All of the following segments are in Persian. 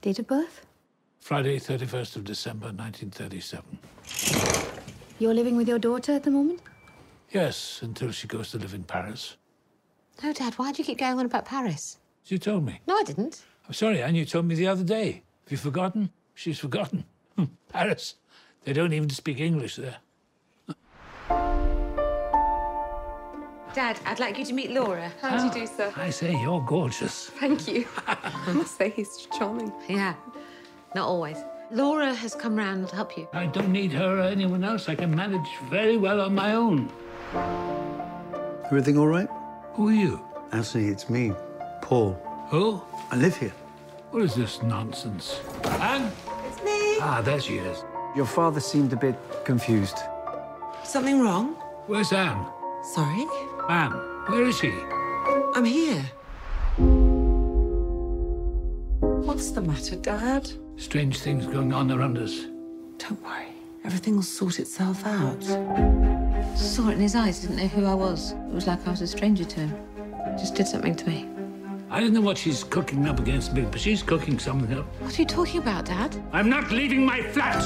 Date of birth? Friday, 31st of December, 1937. You're living with your daughter at the moment? Yes, until she goes to live in Paris. No, Dad, why do you keep going on about Paris? You told me. No, I didn't. I'm sorry, Anne, you told me the other day. Have you forgotten? She's forgotten. Hmm, Paris. They don't even speak English there. Dad, I'd like you to meet Laura. How do you do, sir? I say, you're gorgeous. Thank you. I must say he's charming. Yeah, not always. Laura has come round to help you. I don't need her or anyone else. I can manage very well on my own. Everything all right? Who are you? Actually, it's me, Paul. Who? I live here. What is this nonsense? Anne? It's me. Ah, there she is. Your father seemed a bit confused. Something wrong? Where's Anne? Sorry? Anne, where is he? I'm here. What's the matter, Dad? Strange things going on around us. Don't worry. Everything will sort itself out. Saw it in his eyes, didn't know who I was. It was like I was a stranger to him. Just did something to me. I don't know what she's cooking up against me, but she's cooking something up. What are you talking about, Dad? I'm not leaving my flat!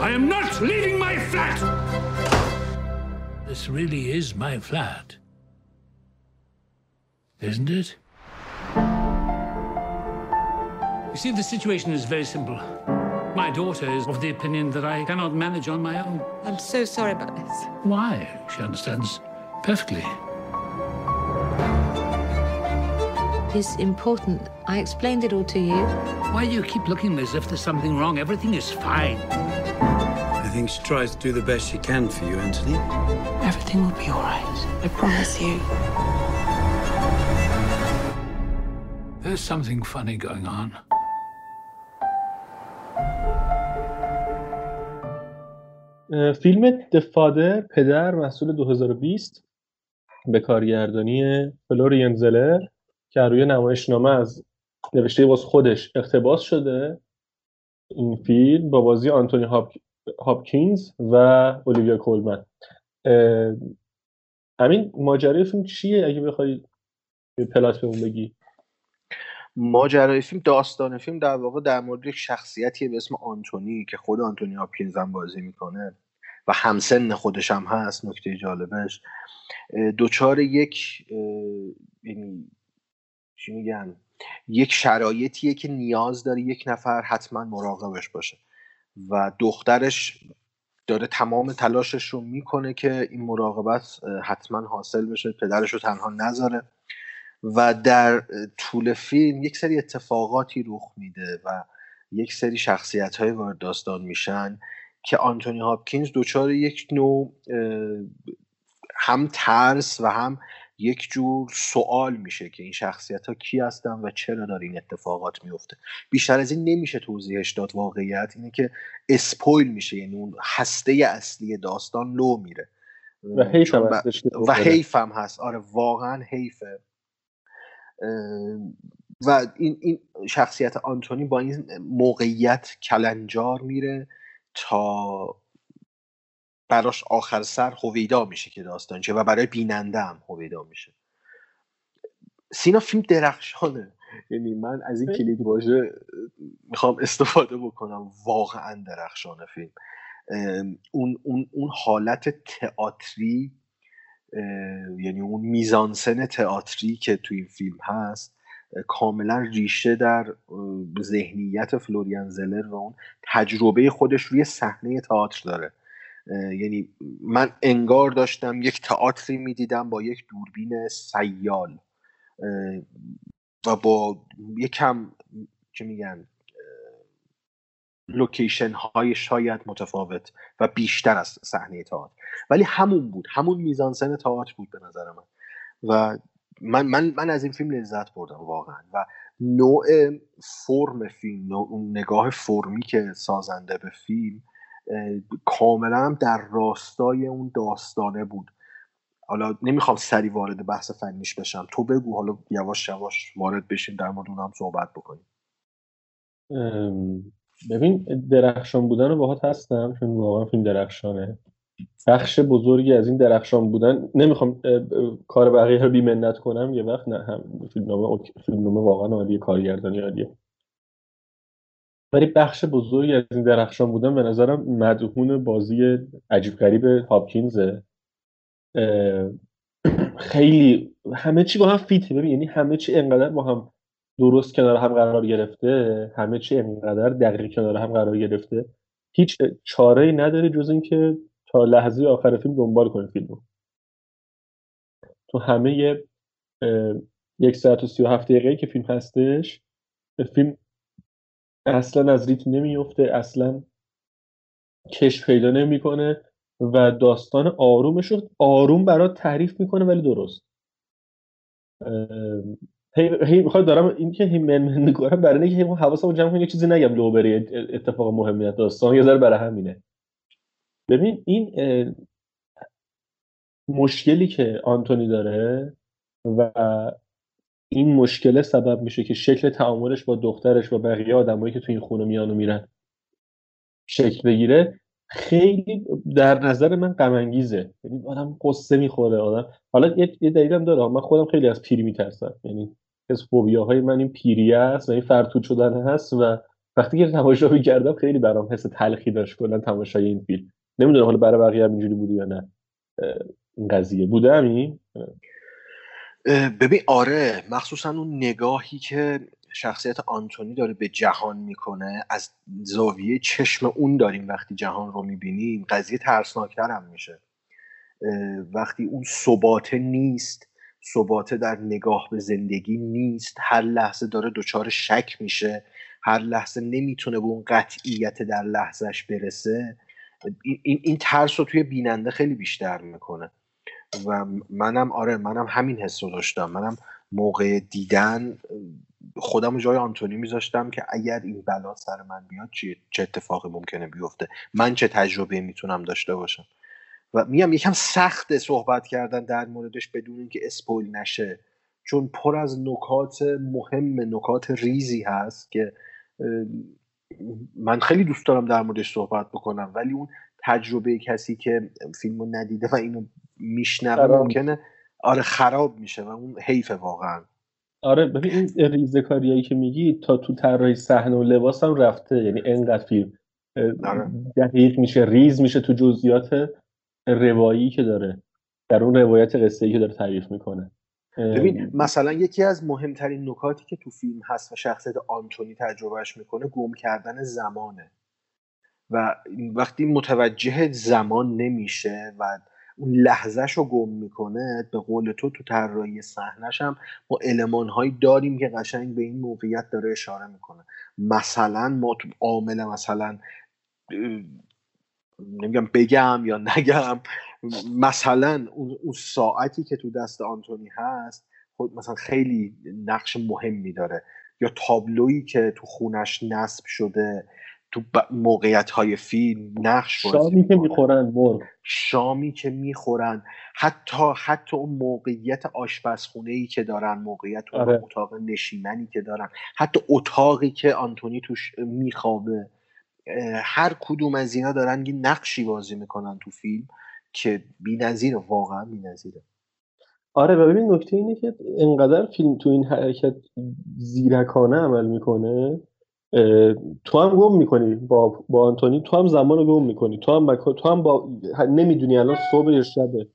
I am not leaving my flat! This really is my flat. Isn't it? You see, the situation is very simple. My daughter is of the opinion that I cannot manage on my own. I'm so sorry about this. Why? She understands perfectly. It's important. I explained it all to you. Why do you keep looking as if there's something wrong? Everything is fine. I think she tries to do the best she can for you, Anthony. Everything will be all right. I promise you. There's something funny going on. فیلم دفاده پدر محصول 2020 به کارگردانی فلورین زلر که روی نمایشنامه از نوشته باز خودش اقتباس شده این فیلم با بازی آنتونی هاپ... هاپکینز و اولیویا کولمن. همین ماجرای فیلم چیه اگه بخوای پلات بهمون بگی؟ ماجرای فیلم داستان فیلم در واقع در مورد یک شخصیتیه به اسم آنتونی که خود آنتونی هاپکینز هم بازی می‌کنه و همسن خودش هم هست نکته جالبش. دوچار یک یعنی چی میگن؟ یک شرایطیه که نیاز داره یک نفر حتما مراقبش باشه. و دخترش داره تمام تلاشش رو می‌کنه که این مراقبت حتما حاصل بشه پدرش رو تنها نذاره و در طول فیلم یک سری اتفاقاتی رخ میده و یک سری شخصیت های وارد داستان میشن که آنتونی هاپکینز دچار یک نوع هم ترس و هم یک جور سوال میشه که این شخصیت ها کی هستن و چرا داره این اتفاقات میفته. بیشتر از این نمیشه توضیحش داد واقعیت اینه که اسپویل میشه یعنی اون هسته اصلی داستان لو میره. و حیف هم هستش و حیف هم هست. آره واقعا حیفه. و این, این شخصیت آنتونی با این موقعیت کلنجار میره تا براش آخر سر هویدا میشه که داستان چه و برای بیننده هم هویدا میشه. سینا فیلم درخشانه. یعنی من از این کلید واژه می‌خوام استفاده بکنم. واقعا درخشانه فیلم. اون, اون, اون حالت تئاتری یعنی اون میزانسن تئاتری که توی این فیلم هست کاملا ریشه در ذهنیت فلوریان زلر و اون تجربه خودش روی صحنه تئاتر داره. یعنی من انگار داشتم یک تئاتری می‌دیدم با یک دوربین سیال و با یکم چه میگن لوکیشن های شاید متفاوت و بیشتر از صحنه تئاتر. ولی همون بود همون میزانسن تئاتر بود به نظر من. و من, من, من از این فیلم لذت بردم واقعا. و نوع فرم فیلم نوع نگاه فرمی که سازنده به فیلم کاملا هم در راستای اون داستانه بود. حالا نمی‌خوام سری وارد بحث فنیش بشم. تو بگو حالا یواش یواش وارد بشیم در مورد اونم صحبت بکنیم. ببین درخشان بودن رو باهات هستم چون واقعا فیلم درخشانه. بخش بزرگی از این درخشان بودن نمی‌خوام کار بقیه رو بیمنت کنم یه وقت نه هم فیلمنامه فیلمنامه واقعا عالیه کارگردانی عالیه. ولی بخش بزرگی از این درخشان بودن به نظرم مدهون بازی عجیب غریب هاپکینزه. خیلی همه چی با هم فیته. ببین یعنی همه چی انقدر با هم درست کنار هم قرار گرفته همه چی انقدر دقیق کنار هم قرار گرفته. هیچ چاره ای نداری جز اینکه تا لحظه آخر فیلم دنبال کنی فیلمو. تو همه یک ساعت و سی و هفت دقیقه که فیلم هستش فیلم اصلا از ریتم نمیفته اصلا کش پیدا نمی‌کنه و داستان آرومش رو آروم برات تعریف می‌کنه ولی درست. هی هی می‌خواد دارم این که هی من من می‌کنم برای اینکه حواسمو جمع کنم یه چیزی نگم لو بره اتفاق مهمی داستان. یه ذره برای همینه. ببین این مشکلی که آنتونی داره و این مشکله سبب میشه که شکل تعاملش با دخترش و بقیه آدمایی که تو این خونه میان و میرن شکل بگیره. خیلی در نظر من غم انگیزه یعنی آدم قصه می‌خوره آدم حالا یه, دلیلم داره. من خودم خیلی از پیری میترسم. یعنی از فوبیاهای من این پیری است و این فرتود شدن هست و وقتی که تماشا می‌کردم خیلی برام حس تلخی داشت کلا تماشای این فیلم. نمی‌دونم حالا برای بقیه هم اینجوری بوده یا نه. این قضیه. بوده همین؟ ببین آره مخصوصا اون نگاهی که شخصیت آنتونی داره به جهان می‌کنه از زاویه چشم اون داریم وقتی جهان رو می‌بینیم قضیه ترسناکتر هم میشه. وقتی اون ثباته نیست ثباته در نگاه به زندگی نیست هر لحظه داره دچار شک میشه هر لحظه نمی‌تونه به اون قطعیت در لحظهش برسه. این, این ترس رو توی بیننده خیلی بیشتر می‌کنه. و منم آره منم همین حس رو داشتم. منم موقع دیدن خودم جای آنتونی میذاشتم که اگر این بلا سر من بیاد چی- چه اتفاقی ممکنه بیفته؟ من چه تجربه می‌تونم داشته باشم؟ و میگم یکم سخته صحبت کردن در موردش بدون اینکه اسپویل نشه. چون پر از نکات مهم نکات ریزی هست که من خیلی دوست دارم در موردش صحبت بکنم. ولی اون تجربه کسی که فیلمو ندیده و اینو میشنوه ممکنه. آره خراب میشه و اون حیفه واقعا. آره ببین این ریزکاریایی که میگی تا تو طراحی صحنه و لباس هم رفته یعنی انقدر فیلم آره. دقیق میشه ریز میشه تو جزئیات روایی که داره در اون روایت قصه ای که داره تعریف می‌کنه. ببین مثلا یکی از مهمترین نکاتی که تو فیلم هست و شخصیت آنتونی تجربهش می‌کنه گم کردن زمانه. و وقتی متوجه زمان نمیشه و اون لحظهش رو گم می‌کنه به قول تو تو طراحی صحنش هم ما علمان هایی داریم که قشنگ به این موقعیت داره اشاره می‌کنه. مثلا ما عامل مثلا نمیگم بگم یا نگم مثلا اون, ساعتی که تو دست آنتونی هست خود مثلا خیلی نقش مهمی داره. یا تابلویی که تو خونش نصب شده تو موقعیت های فیلم نقش شامی که می‌خورن مرغ شامی که می‌خورن. حتی حتی اون موقعیت آشپزخونه ای که دارن موقعیت اون آره. اتاق نشیمنی که دارن. حتی اتاقی که آنتونی توش میخوابه هر کدوم از اینا دارن یه نقشی بازی می‌کنن تو فیلم که بی‌نظیره واقعا بی‌نظیره. آره و ببین نکته اینه که انقدر فیلم تو این حرکت زیرکانه عمل می‌کنه تو هم گم می‌کنی با با آنتونی تو هم زمان رو گم می‌کنی. تو هم مکان تو هم با نمی‌دونی الان صبح یا شبه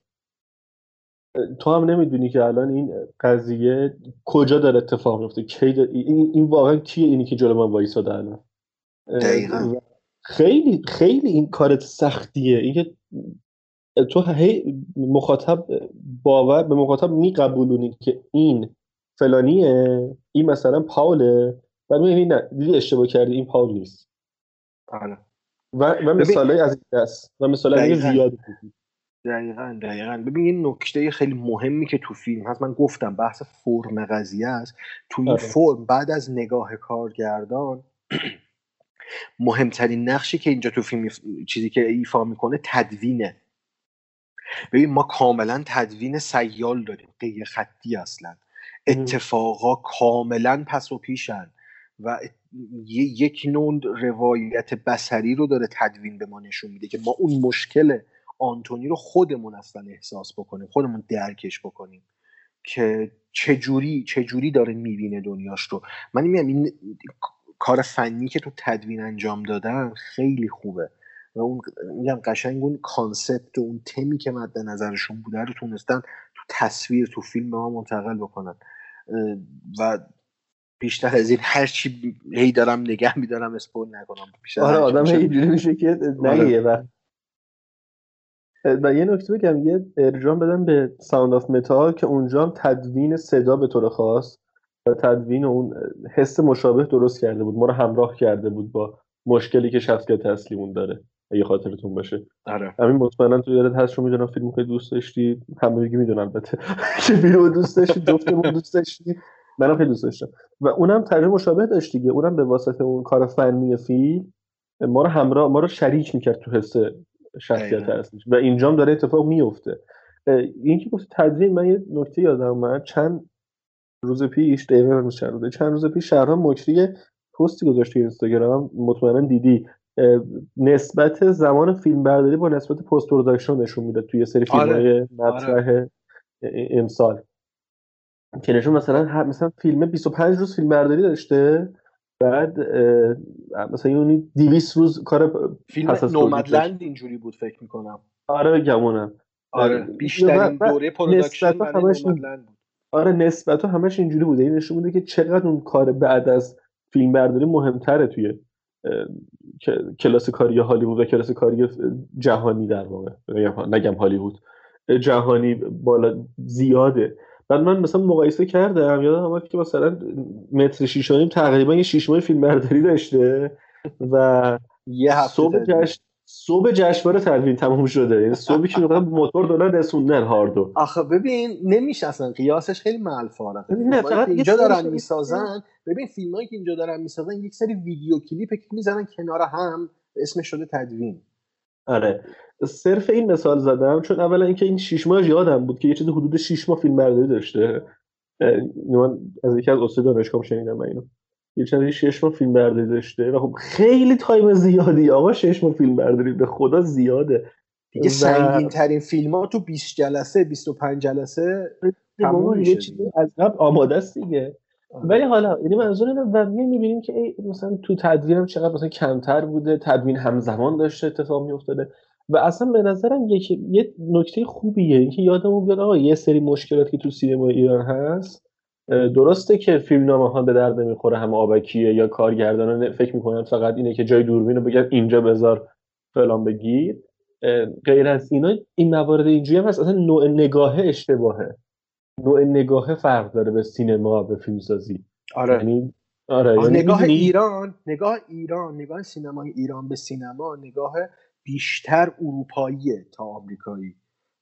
تو هم نمی‌دونی که الان این قضیه کجا داره اتفاق میفته کی داره- این, این واقعا کیه اینی که جلو من وایساده الان؟ خیلی خیلی این کارت سختیه. اینکه تو هی مخاطب باور به مخاطب میقبولونی که این فلانیه این مثلا پاوله. بعد میگی نه دیدی اشتباه کردی این پاول نیست. آره. و و مثالای از این دست و مثالای. زیاد دقیقا دقیقا. ببین یه نکته خیلی مهمی که تو فیلم هست من گفتم بحث فرم قضیه است. تو این آره. فرم بعد از نگاه کارگردان مهمترین نقشی که اینجا تو فیلم چیزی که ایفا می‌کنه تدوینه. ببین ما کاملا تدوین سیال داریم غیر خطی اصلا اتفاقا کاملا پس و پیشن. و یک نوع روایت بسری رو داره تدوین به ما نشون میده که ما اون مشکل آنتونی رو خودمون اصلا احساس بکنیم خودمون درکش بکنیم که چجوری چجوری داره می‌بینه دنیاش رو. من میگم این کار فنی که تو تدوین انجام دادن خیلی خوبه و اون میگم قشنگ اون concept و اون تمی که مد نظرشون بوده رو تونستن تو تصویر تو فیلم به ما منتقل بکنن. و بیشتر از این هر چی هی دارم نگه میدارم spoil نکنم. بیشتر آره آدم. اینجوری میشه که نگه و و یه نکته بگم یه ارجاع بدم به Sound of Metal که اونجا هم تدوین صدا به طور خاص و تدوین اون حس مشابه درست کرده بود ما رو همراه کرده بود با مشکلی که شخصیت اصلیمون داره اگه خاطرتون باشه. آره. همین مطمئنا تو یادت هست چون می‌دونم فیلم خیلی دوست داشتی. همه می‌دونم البته. که فیلم دوست داشتی جفتمون دوست داشتی منم خیلی دوست داشتم. و اونم تغییر مشابه داشت دیگه. اونم به واسطه اون کار فنی فیلم ما رو همراه ما رو شریک می‌کرد تو حس شخصیت. اصلیش. و اینجام داره اتفاق میفته این که گفت تدوین من یه نکته یادم اومد. چند روز پیش دقیقا چند چند روز پیش شهرام مکری پستی گذاشت توی اینستاگرام. مطمئنا دیدی. نسبت زمان فیلم برداری با نسبت post production نشون میده توی سری فیلم آره. مطرح امسال. که نشون مثلا هر مثلا فیلم 25 روز فیلم برداری داشته بعد مثلا یونی 200 روز کار فیلم. Nomadland اینجوری بود فکر می‌کنم. آره گمونم. آره بیشترین دوره production همش بود. آره نسبت همش اینجوری بوده. این نشون میده که چقدر اون کار بعد از فیلم برداری مهمتره توی کلاس کاری هالیوود و کلاس کاری جهانی در واقع. نگم- هالیوود. جهانی بالا زیاده. بعد من مثلا مقایسه کردم یادم اومد که مثلا متری شیش تقریبا یه شیش ماه فیلم برداری داشته و یه صبح. جشن صبح جشنواره تدوین تموم شده. یعنی صبحی که می‌خوام موتور دارن رسوندن هاردو. آخه ببین نمیشه اصلا. قیاسش خیلی ملفاره ببین، نه، فقط اینجا دارن می‌سازن ببین فیلمایی که اینجا دارن می‌سازن یک سری ویدیو کلیپ که می‌زنن کنار هم اسمش شده تدوین. آره. صرف این مثال زدم چون اولا اینکه این شیش ماه یادم بود که یه چیز حدود شیش ماه فیلم برداری داشته. من از یکی از استاد دانشگاه شنیدم من اینو. یه چیزی شش ماه فیلم برداری داشته و خب خیلی تایم زیادی. آقا شش ماه فیلم برداری به خدا زیاده. دیگه و- سنگین ترین فیلم ها تو 20 جلسه 25 جلسه بابا، میشه یه. چیزی از قبل آماده است دیگه. آره. ولی حالا یعنی منظور اینه و می‌بینیم که ای مثلا تو تدوینم چقدر مثلا کمتر بوده تدوین همزمان داشته اتفاق میافتاده و اصلا به نظرم یکی یه نکته خوبیه اینکه یادمون بیاد آقا یه سری مشکلاتی که تو سینما ایران هست. درسته که فیلمنامه ها به درد نمی‌خوره همه آبکیه یا کارگردانا فکر می‌کنن فقط اینه که جای دوربین رو بگن اینجا بذار فلان بگیر غیر از اینا این موارد اینجوری هم هست. اصلا نوع نگاه اشتباهه. نوع نگاه فرق داره به سینما به فیلمسازی. آره. یعنی آره یعنی نگاه می‌دونی- ایران نگاه ایران نگاه سینمای ایران به سینما نگاه بیشتر اروپاییه تا آمریکایی.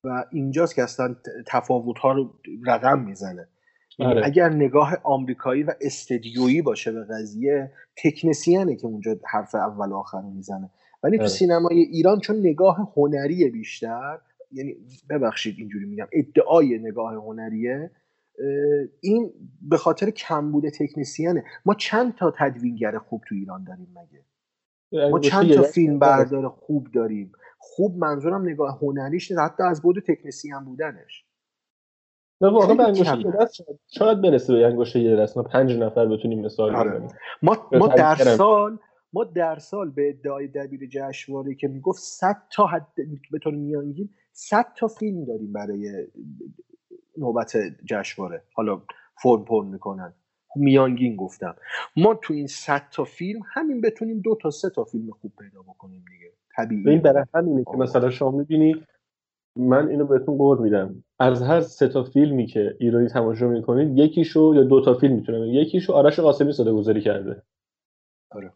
و اینجاست که اصلا تفاوت ها رو رقم می‌زنه. یعنی آره. اگر نگاه آمریکایی و استدیویی باشه به قضیه تکنسیانه که اونجا حرف اول و آخر می‌زنه. ولی تو آره. سینمای ایران چون نگاه هنری بیشتر یعنی ببخشید اینجوری میگم ادعای نگاه هنریه این به خاطر کمبود تکنسیانه ما چند تا تدوینگر خوب تو ایران داریم مگه ما چند تا فیلم. بردار خوب داریم خوب منظورم نگاه هنریش نیست حتی از بود تکنسیان بودنش نه واقعا به انگشت شاید- برسه به انگشت یه دست ما پنج نفر بتونیم مثال آره. ما ما در. سال ما در سال به ادعای دبیر جشنواره که می‌گفت 100 تا حد به طور میانگین 100 تا فیلم داریم برای نوبت جشنواره. حالا فرم پر می‌کنن. میانگین گفتم. ما تو این 100 تا فیلم همین بتونیم دو تا سه تا فیلم خوب پیدا بکنیم دیگه. به این طبیعی برای همینه که. مثلا شما می‌بینی من اینو بهتون قول میدم. از هر سه تا فیلمی که ایرانی تماشا می‌کنید یکیشو یا دو تا فیلم می‌تونم یکیشو آرش قاسمی صدا گذاری کرده. آره.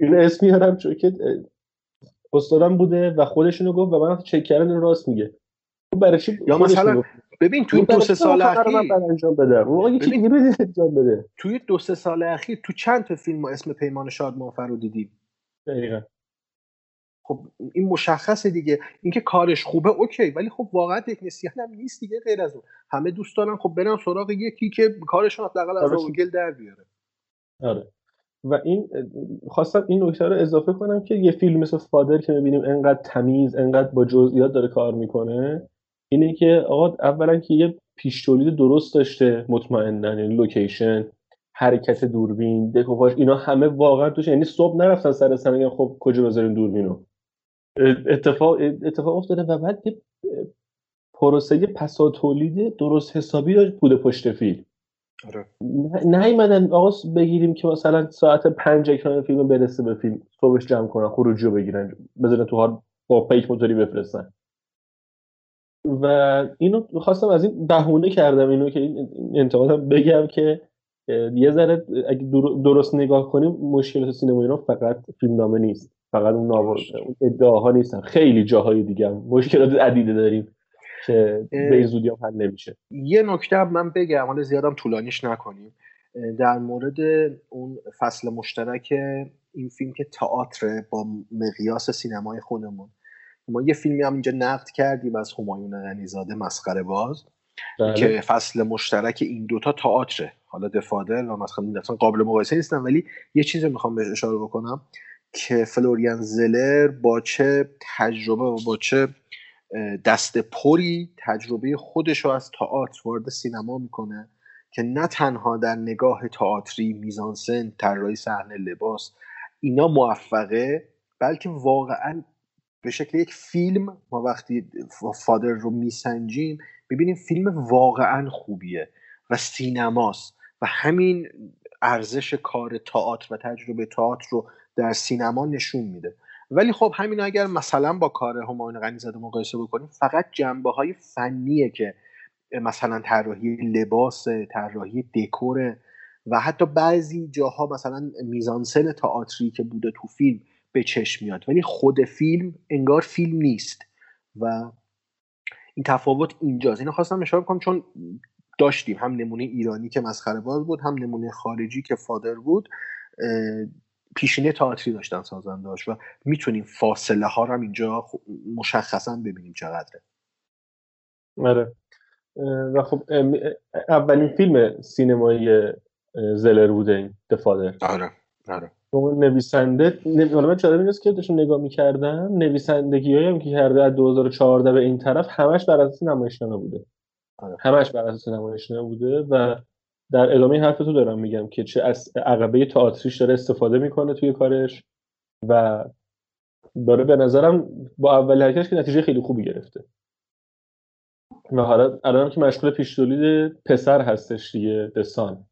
اینو اسم میارم چون که استادم بوده و خودش اینو گفت و من چک کردم راست میگه. برای چی یا مثلا. ببین تو این برای دو سه سال اخیر انجام آقا یکی دیگه انجام بده. توی دو سه سال اخیر تو چند تا فیلم ما اسم پیمان شادمانفر رو دیدیم دقیقا. خب این مشخصه دیگه. اینکه کارش خوبه اوکی ولی خب واقعا تکنسیان هم نیست دیگه غیر از اون. همه دوست دارن خب برن سراغ یکی که کارشون حداقل از گل در بیاره. آره. و این خواستم این نکته رو اضافه کنم که یه فیلم مثل فادر که می‌بینیم انقدر تمیز انقدر با جزئیات داره کار می‌کنه اینه که آقا اولا که یه پیش تولید درست داشته مطمئنا یعنی لوکیشن حرکت دوربین دکوپاژ اینا همه واقعا توش یعنی صبح نرفتن سر سر خب کجا بذاریم دوربینو. اتفاق اتفاق افتاده و بعد یه پروسه پسا تولید درست حسابی داشت بوده پشت فیلم. آره. نیومدن آقا بگیریم که مثلا ساعت پنج اکران فیلم برسه به فیلم. صبحش جمع کنن خروجی رو بگیرن بذارن تو هار با پیک موتوری بفرستن. و اینو خواستم از این بهونه کردم اینو که این انتقادم بگم که یه ذره اگه درست نگاه کنیم مشکلات سینما ایران فقط فیلم نامه نیست. فقط اون ناول ادعاها نیستن. خیلی جاهای دیگه هم مشکلات عدیده داریم. که به زودی هم حل نمیشه. یه نکته من بگم حالا زیادم طولانیش نکنیم. در مورد اون فصل مشترک این فیلم که تئاتر با مقیاس سینمای خودمون. ما یه فیلمی هم اینجا نقد کردیم از همایون غنیزاده مسخره باز بله. که فصل مشترک این دوتا تئاتره. حالا دفادر و مثلا قابل مقایسه نیستن ولی یه چیزی می‌خوام بهش اشاره بکنم که فلوریان زلر با چه تجربه و با چه دست پری تجربه خودش رو از تئاتر وارد سینما می‌کنه که نه تنها در نگاه تئاتری میزانسن طراحی صحنه لباس اینا موفقه بلکه واقعا به شکل یک فیلم ما وقتی فادر رو میسنجیم ببینیم فیلم واقعا خوبیه و سینماست و همین ارزش کار تئاتر و تجربه تئاتر رو در سینما نشون میده. ولی خب همین اگر مثلا با کار همایون غنی زاده مقایسه بکنیم فقط جنبه های فنیه که مثلا طراحی لباس طراحی دکور و حتی بعضی جاها مثلا میزانسن تئاتری که بوده تو فیلم به چشم میاد. ولی خود فیلم انگار فیلم نیست و این تفاوت اینجاست. اینو خواستم اشاره کنم چون داشتیم. هم نمونه ایرانی که مسخره باز بود هم نمونه خارجی که فادر بود. پیشینه تئاتری داشتن سازنداش و می‌تونیم فاصله ها رو هم اینجا مشخصا ببینیم چقدره. آره. و خب اولین فیلم سینمایی زلر بوده این دفادر آره آره. نویسنده حالا من جالب اینست که داشتم نگاه می‌کردم نویسندگی هم که کرده از 2014 به این طرف همش بر اساس نمایشنامه بوده. آره. همش بر اساس نمایشنامه بوده و در ادامه حرف تو دارم میگم که چه از عقبه تئاتریش داره استفاده می‌کنه توی کارش و داره به نظرم با اول حرکتش که نتیجه خیلی خوبی گرفته. و حالا الان که مشغول پیش تولید پسر هستش دیگه دسان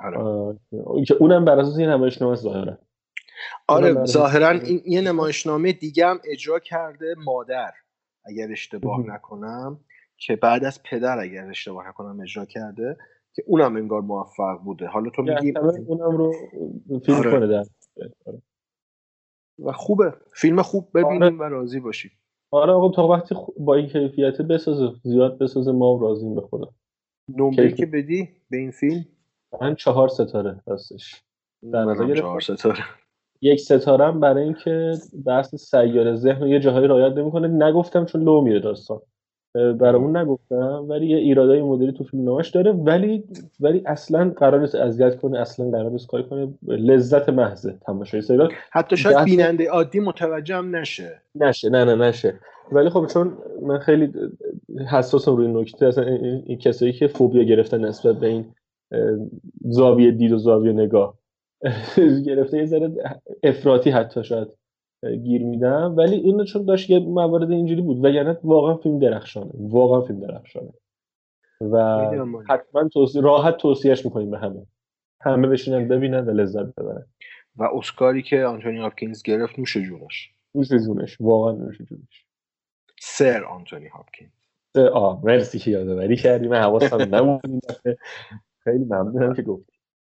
آره. که اونم بر اساس این نمایشنامه ظاهرا. آره ظاهرا این یه نمایشنامه دیگه هم اجرا کرده مادر اگر اشتباه نکنم که بعد از پدر اگر اشتباه نکنم اجرا کرده. که اونم انگار موفق بوده. حالا تو میگی اونم رو فیلم آره. کنه در آره. و خوبه. فیلم خوب ببینیم آره. و راضی باشیم. آره آقا تا وقتی با این کیفیت بسازه زیاد بسازه ما راضیم به خدا. نمره که بدی به این فیلم؟ من چهار ستاره هستش در نظر چهار ستاره. یک ستاره برای اینکه بحث سیاره ذهن یه جاهایی رعایت نمی‌کنه. نگفتم چون لو میره داستان. برامون نگفتم ولی یه ایرادای مدلی تو فیلم نامش داره ولی ولی اصلا قرار نیست اذیت کنه اصلا قرار نیست کاری کنه. لذت محضه تماشای سریال. حتی شاید بیننده عادی متوجه هم نشه. نشه نه نه نشه. ولی خب چون من خیلی حساسم روی نکته اصلا این کسایی که فوبیا گرفتن نسبت به این زاویه دید و زاویه نگاه گرفته یه ذره افراطی حتی شاید. گیر میدم. ولی اینو چون داشت یه موارد اینجوری بود وگرنه واقعا فیلم درخشانه. واقعا فیلم درخشانه. و حتما توصیه راحت توصیهش می‌کنیم به همه. همه بشینن ببینن و لذت ببرن. و اسکاری که آنتونی هاپکینز گرفت نوش جونش. نوش جونش. واقعا نوش جونش. سر آنتونی هاپکینز. آه مرسی که یادآوری کردی. من حواسم نبود خیلی ممنونم که گفت